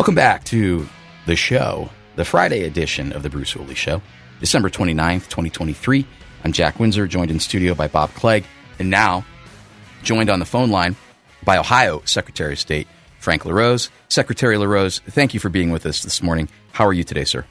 Welcome back to the show, the Friday edition of the Bruce Hooley Show, December 29th, 2023. I'm Jack Windsor, joined in studio by Bob Clegg, and now joined on the phone line by Ohio Secretary of State Frank LaRose. Secretary LaRose, thank you for being with us this morning. How are you today, sir?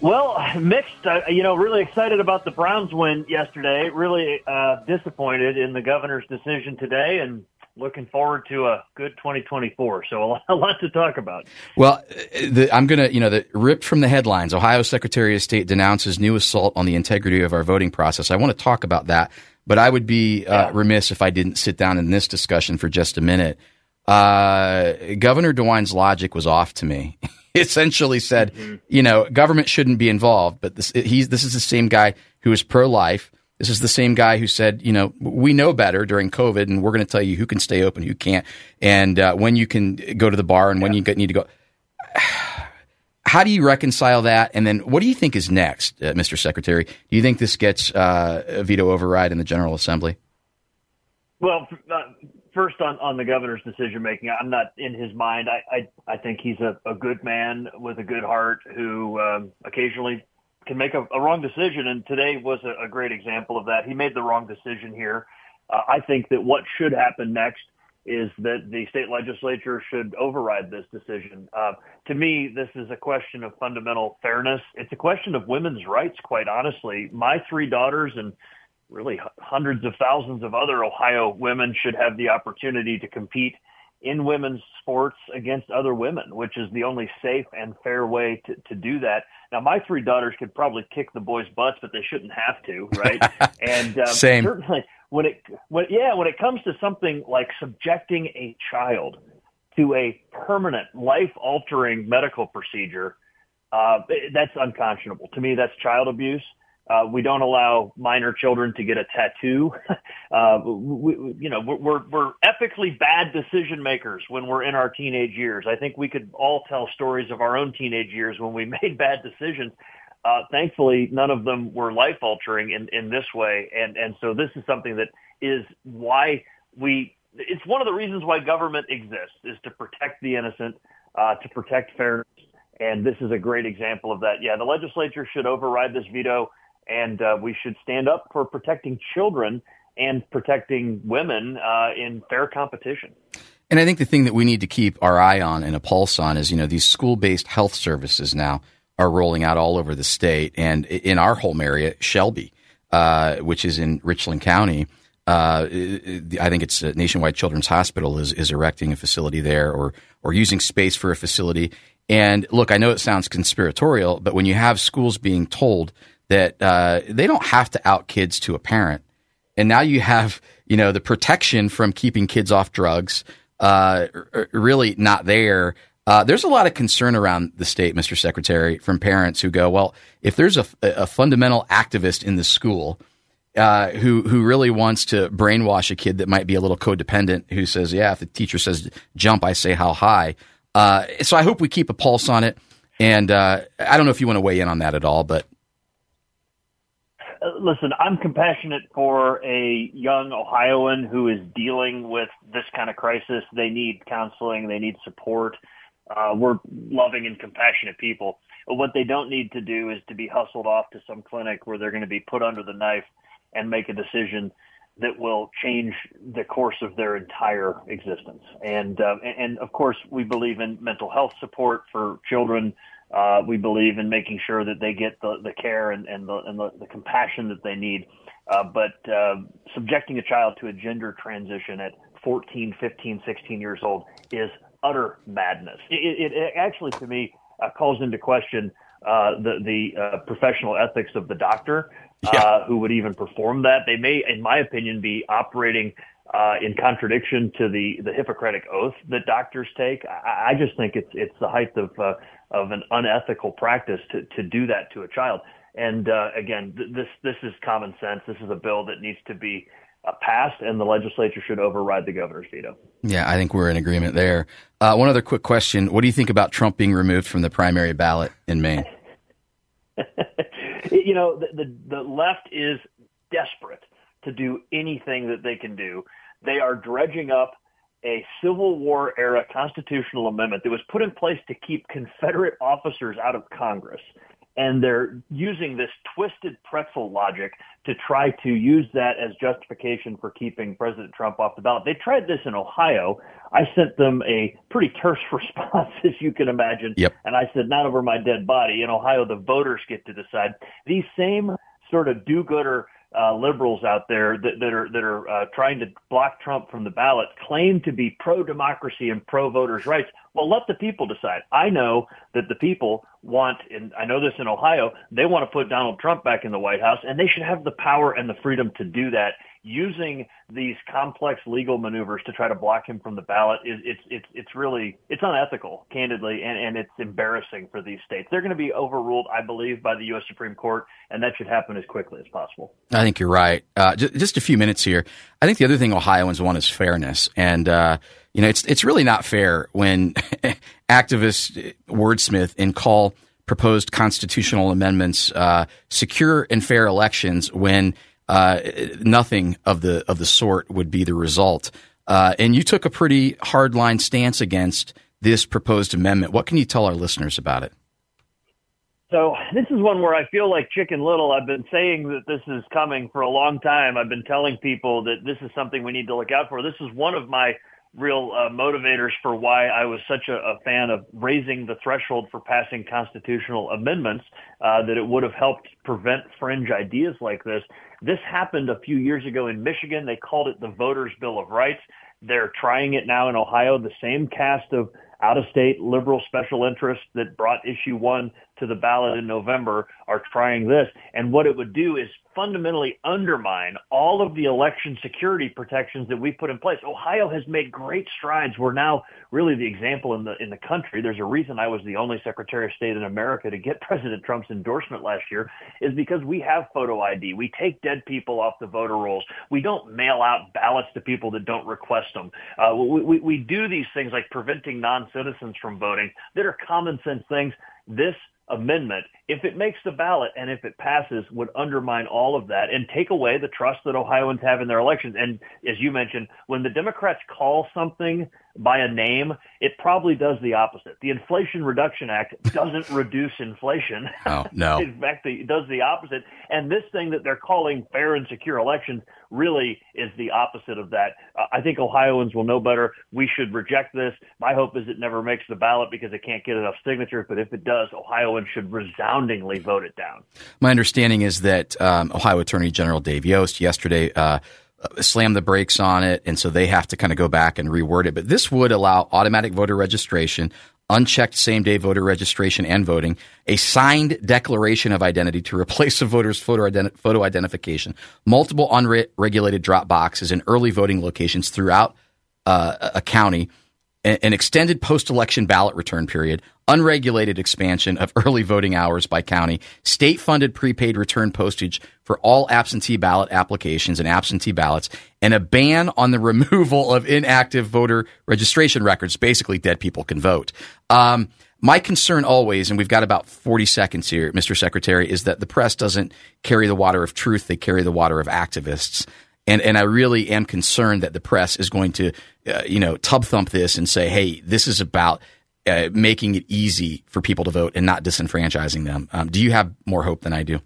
Well, mixed. Uh, you know, really excited about the Browns win yesterday. Really uh, disappointed in the governor's decision today, and looking forward to a good 2024. So a lot, a lot to talk about. Well, the, I'm going to, you know, the, ripped from the headlines, Ohio Secretary of State denounces new assault on the integrity of our voting process. I want to talk about that, but I would be uh, yeah. remiss if I didn't sit down in this discussion for just a minute. Uh, Governor DeWine's logic was off to me. he essentially said, mm-hmm. you know, government shouldn't be involved, but this, he's, this is the same guy who is pro life this is the same guy who said, you know, we know better during COVID, and we're going to tell you who can stay open, who can't, and uh, when you can go to the bar and when you need to go. How do you reconcile that? And then what do you think is next, uh, Mr. Secretary? Do you think this gets uh, a veto override in the General Assembly? Well, uh, first on, on the governor's decision making, I'm not in his mind. I, I, I think he's a, a good man with a good heart who um, occasionally can make a, a wrong decision, and today was a, a, great example of that. He made the wrong decision here. Uh, I think that what should happen next is that the state legislature should override this decision. Uh, to me, this is a question of fundamental fairness. It's a question of women's rights, quite honestly. My three daughters and really hundreds of thousands of other Ohio women should have the opportunity to compete in women's sports against other women, which is the only safe and fair way to, to do that. Now, my three daughters could probably kick the boys' butts, but they shouldn't have to, right? and um, Same. certainly, when it, when, yeah, when it comes to something like subjecting a child to a permanent, life-altering medical procedure, uh, that's unconscionable. To me, that's child abuse. Uh, we don't allow minor children to get a tattoo. uh, we, you know, we're, we're epically bad decision makers when we're in our teenage years. I think we could all tell stories of our own teenage years when we made bad decisions. Uh, thankfully, none of them were life altering in, in this way. And, and so this is something that is why we, it's one of the reasons why government exists is to protect the innocent, uh, to protect fairness. And this is a great example of that. Yeah, the legislature should override this veto and uh, we should stand up for protecting children and protecting women uh, in fair competition. And I think the thing that we need to keep our eye on and a pulse on is, you know, these school-based health services now are rolling out all over the state, and in our home area, Shelby, uh, which is in Richland County. Uh, I think it's Nationwide Children's Hospital is, is erecting a facility there, or or using space for a facility. And look, I know it sounds conspiratorial, but when you have schools being told that uh, they don't have to out kids to a parent. And now you have, you know, the protection from keeping kids off drugs uh, really not there. Uh, there's a lot of concern around the state, Mr. Secretary, from parents who go, well, if there's a, a fundamental activist in the school uh, who who really wants to brainwash a kid that might be a little codependent, who says, yeah, if the teacher says jump, I say how high. Uh, so I hope we keep a pulse on it. And uh, I don't know if you want to weigh in on that at all, but listen, I'm compassionate for a young Ohioan who is dealing with this kind of crisis. They need counseling. They need support. Uh, we're loving and compassionate people. But what they don't need to do is to be hustled off to some clinic where they're going to be put under the knife and make a decision that will change the course of their entire existence. And uh, and of course, we believe in mental health support for children uh, we believe in making sure that they get the, the care and, and, the, and the, the compassion that they need. Uh, but uh, subjecting a child to a gender transition at 14, 15, 16 years old is utter madness. It, it, it actually, to me, uh, calls into question uh, the the uh, professional ethics of the doctor yeah. uh, who would even perform that. They may, in my opinion, be operating uh, in contradiction to the, the Hippocratic oath that doctors take. I, I just think it's it's the height of uh, of an unethical practice to to do that to a child. And uh, again, th- this this is common sense. This is a bill that needs to be uh, passed, and the legislature should override the governor's veto. Yeah, I think we're in agreement there. Uh, one other quick question: What do you think about Trump being removed from the primary ballot in Maine? you know, the, the, the left is desperate to do anything that they can do. They are dredging up a Civil War era constitutional amendment that was put in place to keep Confederate officers out of Congress and they're using this twisted pretzel logic to try to use that as justification for keeping President Trump off the ballot. They tried this in Ohio. I sent them a pretty terse response, as you can imagine. Yep. And I said, not over my dead body. In Ohio, the voters get to decide. These same sort of do-gooder uh, liberals out there that, that are that are uh, trying to block Trump from the ballot claim to be pro-democracy and pro-voters' rights. Well, let the people decide. I know that the people want, and I know this in Ohio, they want to put Donald Trump back in the White House, and they should have the power and the freedom to do that using these complex legal maneuvers to try to block him from the ballot is it's it's it's really it's unethical, candidly, and, and it's embarrassing for these states. They're going to be overruled, I believe, by the U.S. Supreme Court, and that should happen as quickly as possible. I think you're right. Uh, just, just, a few minutes here. I think the other thing Ohioans want is fairness, and uh, you know it's it's really not fair when activists wordsmith and call proposed constitutional amendments uh, secure and fair elections when uh, nothing of the of the sort would be the result. Uh, and you took a pretty hardline stance against this proposed amendment. What can you tell our listeners about it? So this is one where I feel like Chicken Little. I've been saying that this is coming for a long time. I've been telling people that this is something we need to look out for. This is one of my real uh, motivators for why I was such a, a, fan of raising the threshold for passing constitutional amendments, uh, that it would have helped prevent fringe ideas like this. This happened a few years ago in Michigan. They called it the Voters' Bill of Rights. They're trying it now in Ohio. The same cast of out of state liberal special interests that brought issue one to the ballot in November are trying this. And what it would do is fundamentally undermine all of the election security protections that we put in place. Ohio has made great strides. We're now really the example in the in the country. There's a reason I was the only Secretary of State in America to get President Trump's endorsement last year is because we have photo ID. We take dead people off the voter rolls. We don't mail out ballots to people that don't request them. Uh, we, we, we do these things like preventing non-citizens from voting that are common sense things. This amendment, if it makes the ballot and if it passes, would undermine all of that and take away the trust that Ohioans have in their elections. And as you mentioned, when the Democrats call something by a name, it probably does the opposite. The Inflation Reduction Act doesn't reduce inflation. Oh, no. In fact, it does the opposite. And this thing that they're calling fair and secure elections really is the opposite of that. Uh, I think Ohioans will know better. We should reject this. My hope is it never makes the ballot because it can't get enough signatures. But if it does, Ohioans should resoundingly vote it down. My understanding is that um, Ohio Attorney General Dave Yost yesterday uh, slammed the brakes on it, and so they have to kind of go back and reword it. But this would allow automatic voter registration, unchecked same day voter registration and voting, a signed declaration of identity to replace a voter's photo, photo identification, multiple unregulated drop boxes in early voting locations throughout uh, a county, an extended post election ballot return period, unregulated expansion of early voting hours by county, state funded prepaid return postage for all absentee ballot applications and absentee ballots, and a ban on the removal of inactive voter registration records. Basically, dead people can vote. Um, my concern always, and we've got about 40 seconds here, Mr. Secretary, is that the press doesn't carry the water of truth, they carry the water of activists. And, and I really am concerned that the press is going to, uh, you know, tub thump this and say, hey, this is about uh, making it easy for people to vote and not disenfranchising them. Um, do you have more hope than I do?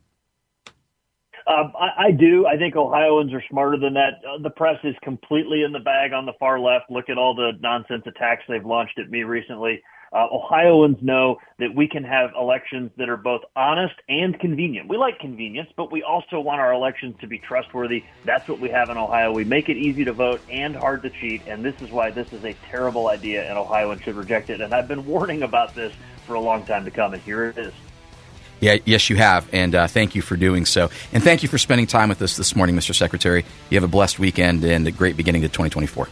Um, I, I do. I think Ohioans are smarter than that. Uh, the press is completely in the bag on the far left. Look at all the nonsense attacks they've launched at me recently. Uh, Ohioans know that we can have elections that are both honest and convenient. We like convenience, but we also want our elections to be trustworthy. That's what we have in Ohio. We make it easy to vote and hard to cheat, and this is why this is a terrible idea, and Ohioans should reject it. And I've been warning about this for a long time to come, and here it is. Yeah, yes, you have, and uh, thank you for doing so. And thank you for spending time with us this morning, Mr. Secretary. You have a blessed weekend and a great beginning to 2024.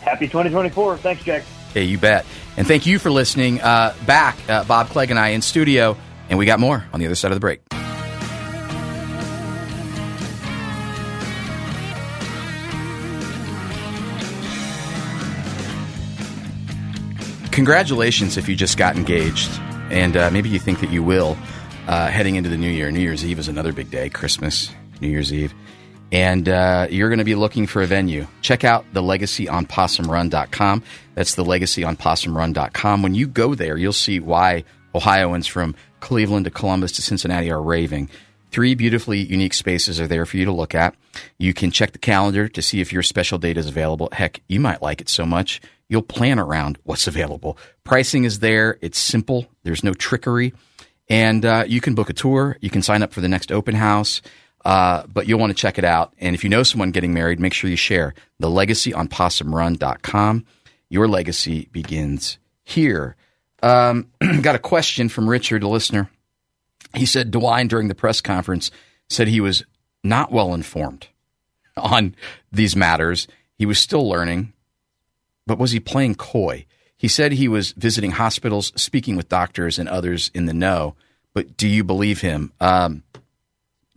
Happy 2024. Thanks, Jack. Hey, you bet. And thank you for listening. Uh, back, uh, Bob Clegg and I in studio, and we got more on the other side of the break. Congratulations if you just got engaged, and uh, maybe you think that you will uh, heading into the new year. New Year's Eve is another big day, Christmas, New Year's Eve. And uh, you're going to be looking for a venue. Check out the legacy on possumrun.com. That's the legacy on possumrun.com. When you go there, you'll see why Ohioans from Cleveland to Columbus to Cincinnati are raving. Three beautifully unique spaces are there for you to look at. You can check the calendar to see if your special date is available. Heck, you might like it so much you'll plan around what's available. Pricing is there. It's simple. There's no trickery. And uh, you can book a tour. You can sign up for the next open house. Uh, but you'll want to check it out. And if you know someone getting married, make sure you share the legacy on possumrun.com. Your legacy begins here. Um, got a question from Richard, a listener. He said DeWine during the press conference said he was not well informed on these matters. He was still learning, but was he playing coy? He said he was visiting hospitals, speaking with doctors and others in the know. But do you believe him? Um,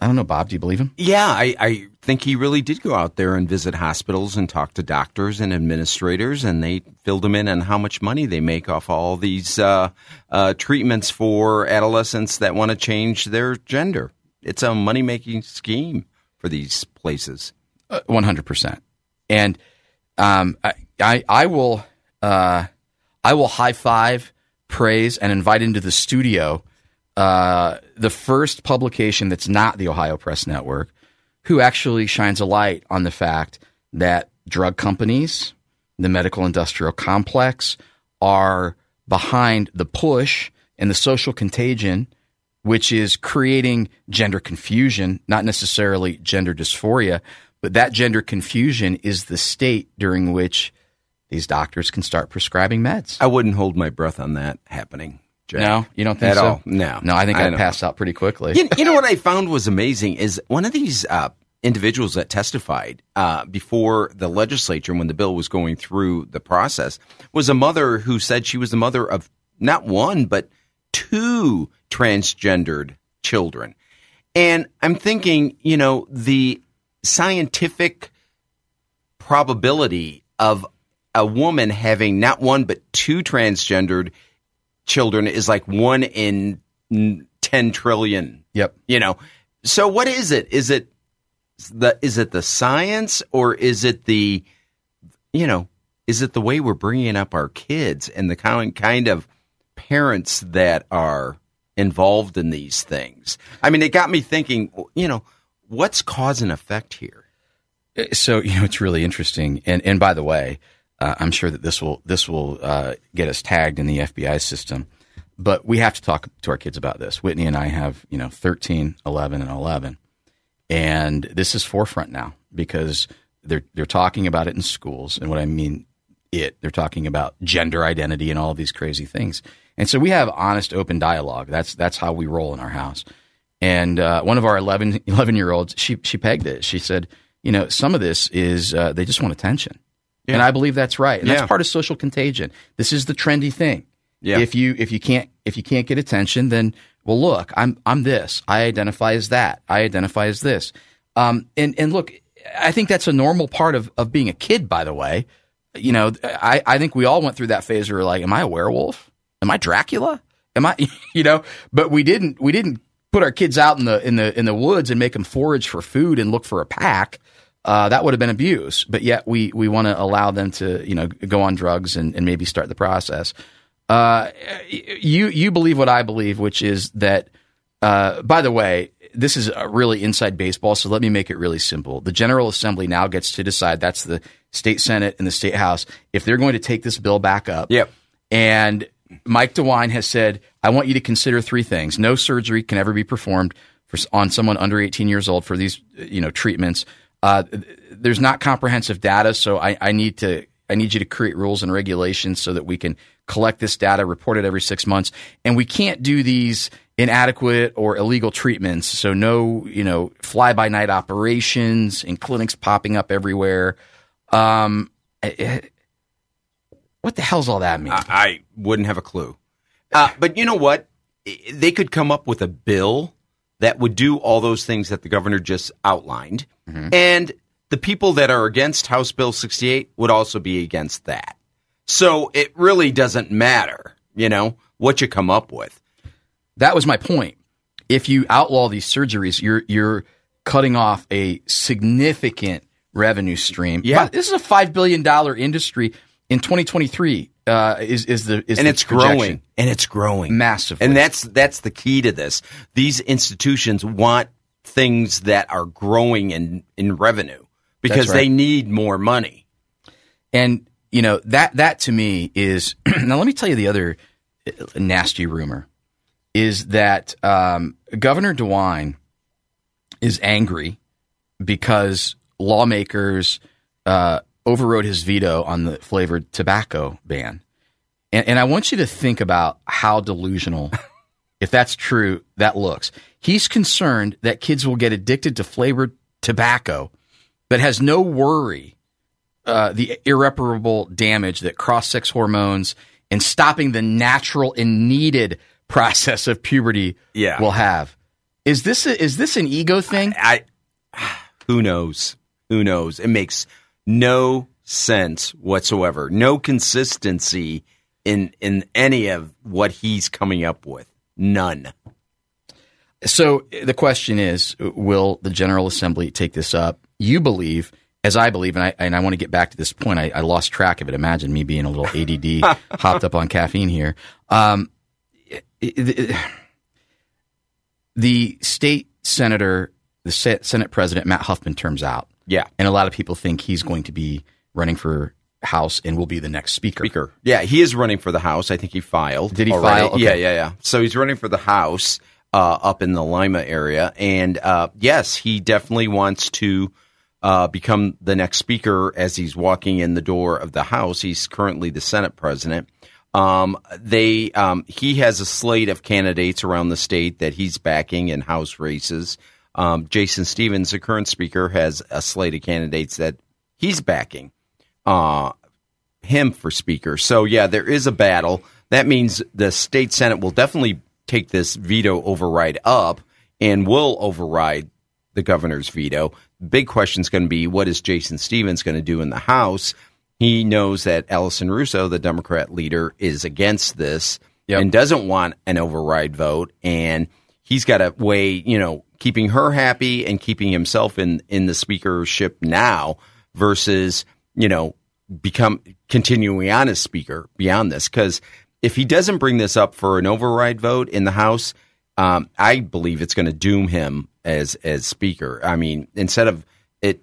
I don't know, Bob. Do you believe him? Yeah, I, I think he really did go out there and visit hospitals and talk to doctors and administrators, and they filled him in on how much money they make off all these uh, uh, treatments for adolescents that want to change their gender. It's a money making scheme for these places. Uh, one hundred percent. And um, I, I, I will, uh, I will high five, praise, and invite into the studio uh, the first publication that's not the Ohio Press Network, who actually shines a light on the fact that drug companies, the medical industrial complex, are behind the push and the social contagion, which is creating gender confusion, not necessarily gender dysphoria, but that gender confusion is the state during which these doctors can start prescribing meds. I wouldn't hold my breath on that happening. Jack. No, you don't think At so? all. No. no. I think I I'd pass out pretty quickly. You, you know what I found was amazing is one of these uh, individuals that testified uh, before the legislature when the bill was going through the process was a mother who said she was the mother of not one but two transgendered children. And I'm thinking, you know, the scientific probability of a woman having not one but two transgendered children is like one in 10 trillion. Yep. You know. So what is it? Is it the is it the science or is it the you know, is it the way we're bringing up our kids and the kind kind of parents that are involved in these things? I mean, it got me thinking, you know, what's cause and effect here? So you know it's really interesting, and and by the way, uh, I'm sure that this will this will uh, get us tagged in the FBI system, but we have to talk to our kids about this. Whitney and I have you know 13, 11, and 11, and this is forefront now because they're they're talking about it in schools, and what I mean it, they're talking about gender identity and all these crazy things, and so we have honest, open dialogue. That's that's how we roll in our house. And uh, one of our 11, 11 year olds, she she pegged it. She said, you know, some of this is uh, they just want attention, and I believe that's right. And Yeah. that's part of social contagion. This is the trendy thing. Yeah. If you if you can't if you can't get attention, then well, look, I'm I'm this. I identify as that. I identify as this. Um, and and look, I think that's a normal part of of being a kid. By the way, you know, I I think we all went through that phase where we're like, am I a werewolf? Am I Dracula? Am I you know? But we didn't we didn't put our kids out in the in the in the woods and make them forage for food and look for a pack. Uh, that would have been abuse, but yet we we want to allow them to you know go on drugs and, and maybe start the process. Uh, you you believe what I believe, which is that. Uh, by the way, this is a really inside baseball, so let me make it really simple. The General Assembly now gets to decide. That's the state Senate and the state House if they're going to take this bill back up. Yep. And Mike DeWine has said, I want you to consider three things. No surgery can ever be performed for, on someone under 18 years old for these, you know, treatments. Uh, there's not comprehensive data, so I, I need to I need you to create rules and regulations so that we can collect this data, report it every six months, and we can't do these inadequate or illegal treatments. So no, you know, fly by night operations and clinics popping up everywhere. Um, eh, eh, what the hell's all that mean? I, I wouldn't have a clue. Uh, but you know what? They could come up with a bill that would do all those things that the governor just outlined. Mm-hmm. And the people that are against House Bill 68 would also be against that. So it really doesn't matter, you know, what you come up with. That was my point. If you outlaw these surgeries, you're you're cutting off a significant revenue stream. Yeah. This is a five billion dollar industry in 2023. Uh, is is the is and the it's projection. growing and it's growing Massively. and that's that's the key to this these institutions want things that are growing in in revenue because right. they need more money And you know that that to me is now. Let me tell you the other uh, nasty rumor is that um, Governor DeWine is angry because lawmakers uh, overrode his veto on the flavored tobacco ban. And, and I want you to think about how delusional, if that's true, that looks. He's concerned that kids will get addicted to flavored tobacco, but has no worry uh, the irreparable damage that cross sex hormones and stopping the natural and needed process of puberty Yeah. will have. Is this a, is this an ego thing? i who knows who knows it makes no sense whatsoever no consistency in in any of what he's coming up with none So the question is, will the General Assembly take this up? You believe, as I believe, and I and I want to get back to this point. I, I lost track of it. Imagine me being a little ADD, hopped up on caffeine here. Um, it- it- the state senator, the Se- Senate President Matt Huffman terms out, yeah and a lot of people think he's going to be running for House and will be the next speaker. Speaker. Yeah, he is running for the House. I think he filed. Did he already. file? Okay. Yeah, yeah, yeah. So he's running for the House uh, up in the Lima area, and uh, yes, he definitely wants to uh, become the next speaker as he's walking in the door of the House. He's currently the Senate president. Um, they um, he has a slate of candidates around the state that he's backing in House races. Um, Jason Stephens, the current speaker, has a slate of candidates that he's backing uh, him for speaker. So yeah, there is a battle. That means the state senate will definitely take this veto override up and will override the governor's veto. Big question is going to be what is Jason Stephens going to do in the House? He knows that Allison Russo, the Democrat leader, is against this Yep. and doesn't want an override vote, and he's got to weigh, you know, keeping her happy and keeping himself in in the speakership now versus you know become continuing on as speaker beyond this because if he doesn't bring this up for an override vote in the House, um, I believe it's going to doom him as as speaker. I mean, instead of it,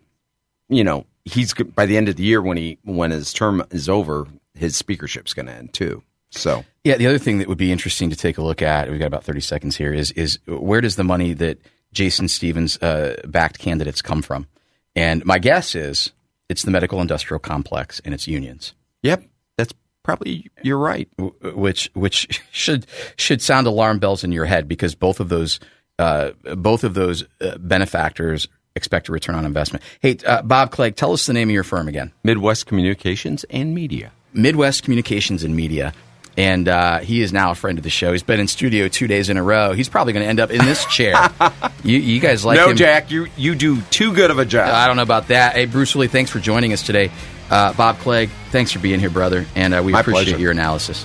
you know, he's by the end of the year when he when his term is over, his speakership's going to end too. So Yeah, the other thing that would be interesting to take a look at, we've got about 30 seconds here, is is where does the money that Jason Stephens uh, backed candidates come from? And my guess is it's the medical industrial complex and its unions, yep, that's probably you're right. which which should should sound alarm bells in your head because both of those uh, both of those uh, benefactors expect a return on investment. Hey, uh, Bob Clegg, tell us the name of your firm again. Midwest Communications and Media. Midwest Communications and Media. And uh, he is now a friend of the show. He's been in studio two days in a row. He's probably going to end up in this chair. you, you guys like no, him? Jack, you you do too good of a job. I don't know about that. Hey, Bruce Lee, thanks for joining us today. Uh, Bob Clegg, thanks for being here, brother. And uh, we My appreciate pleasure. your analysis.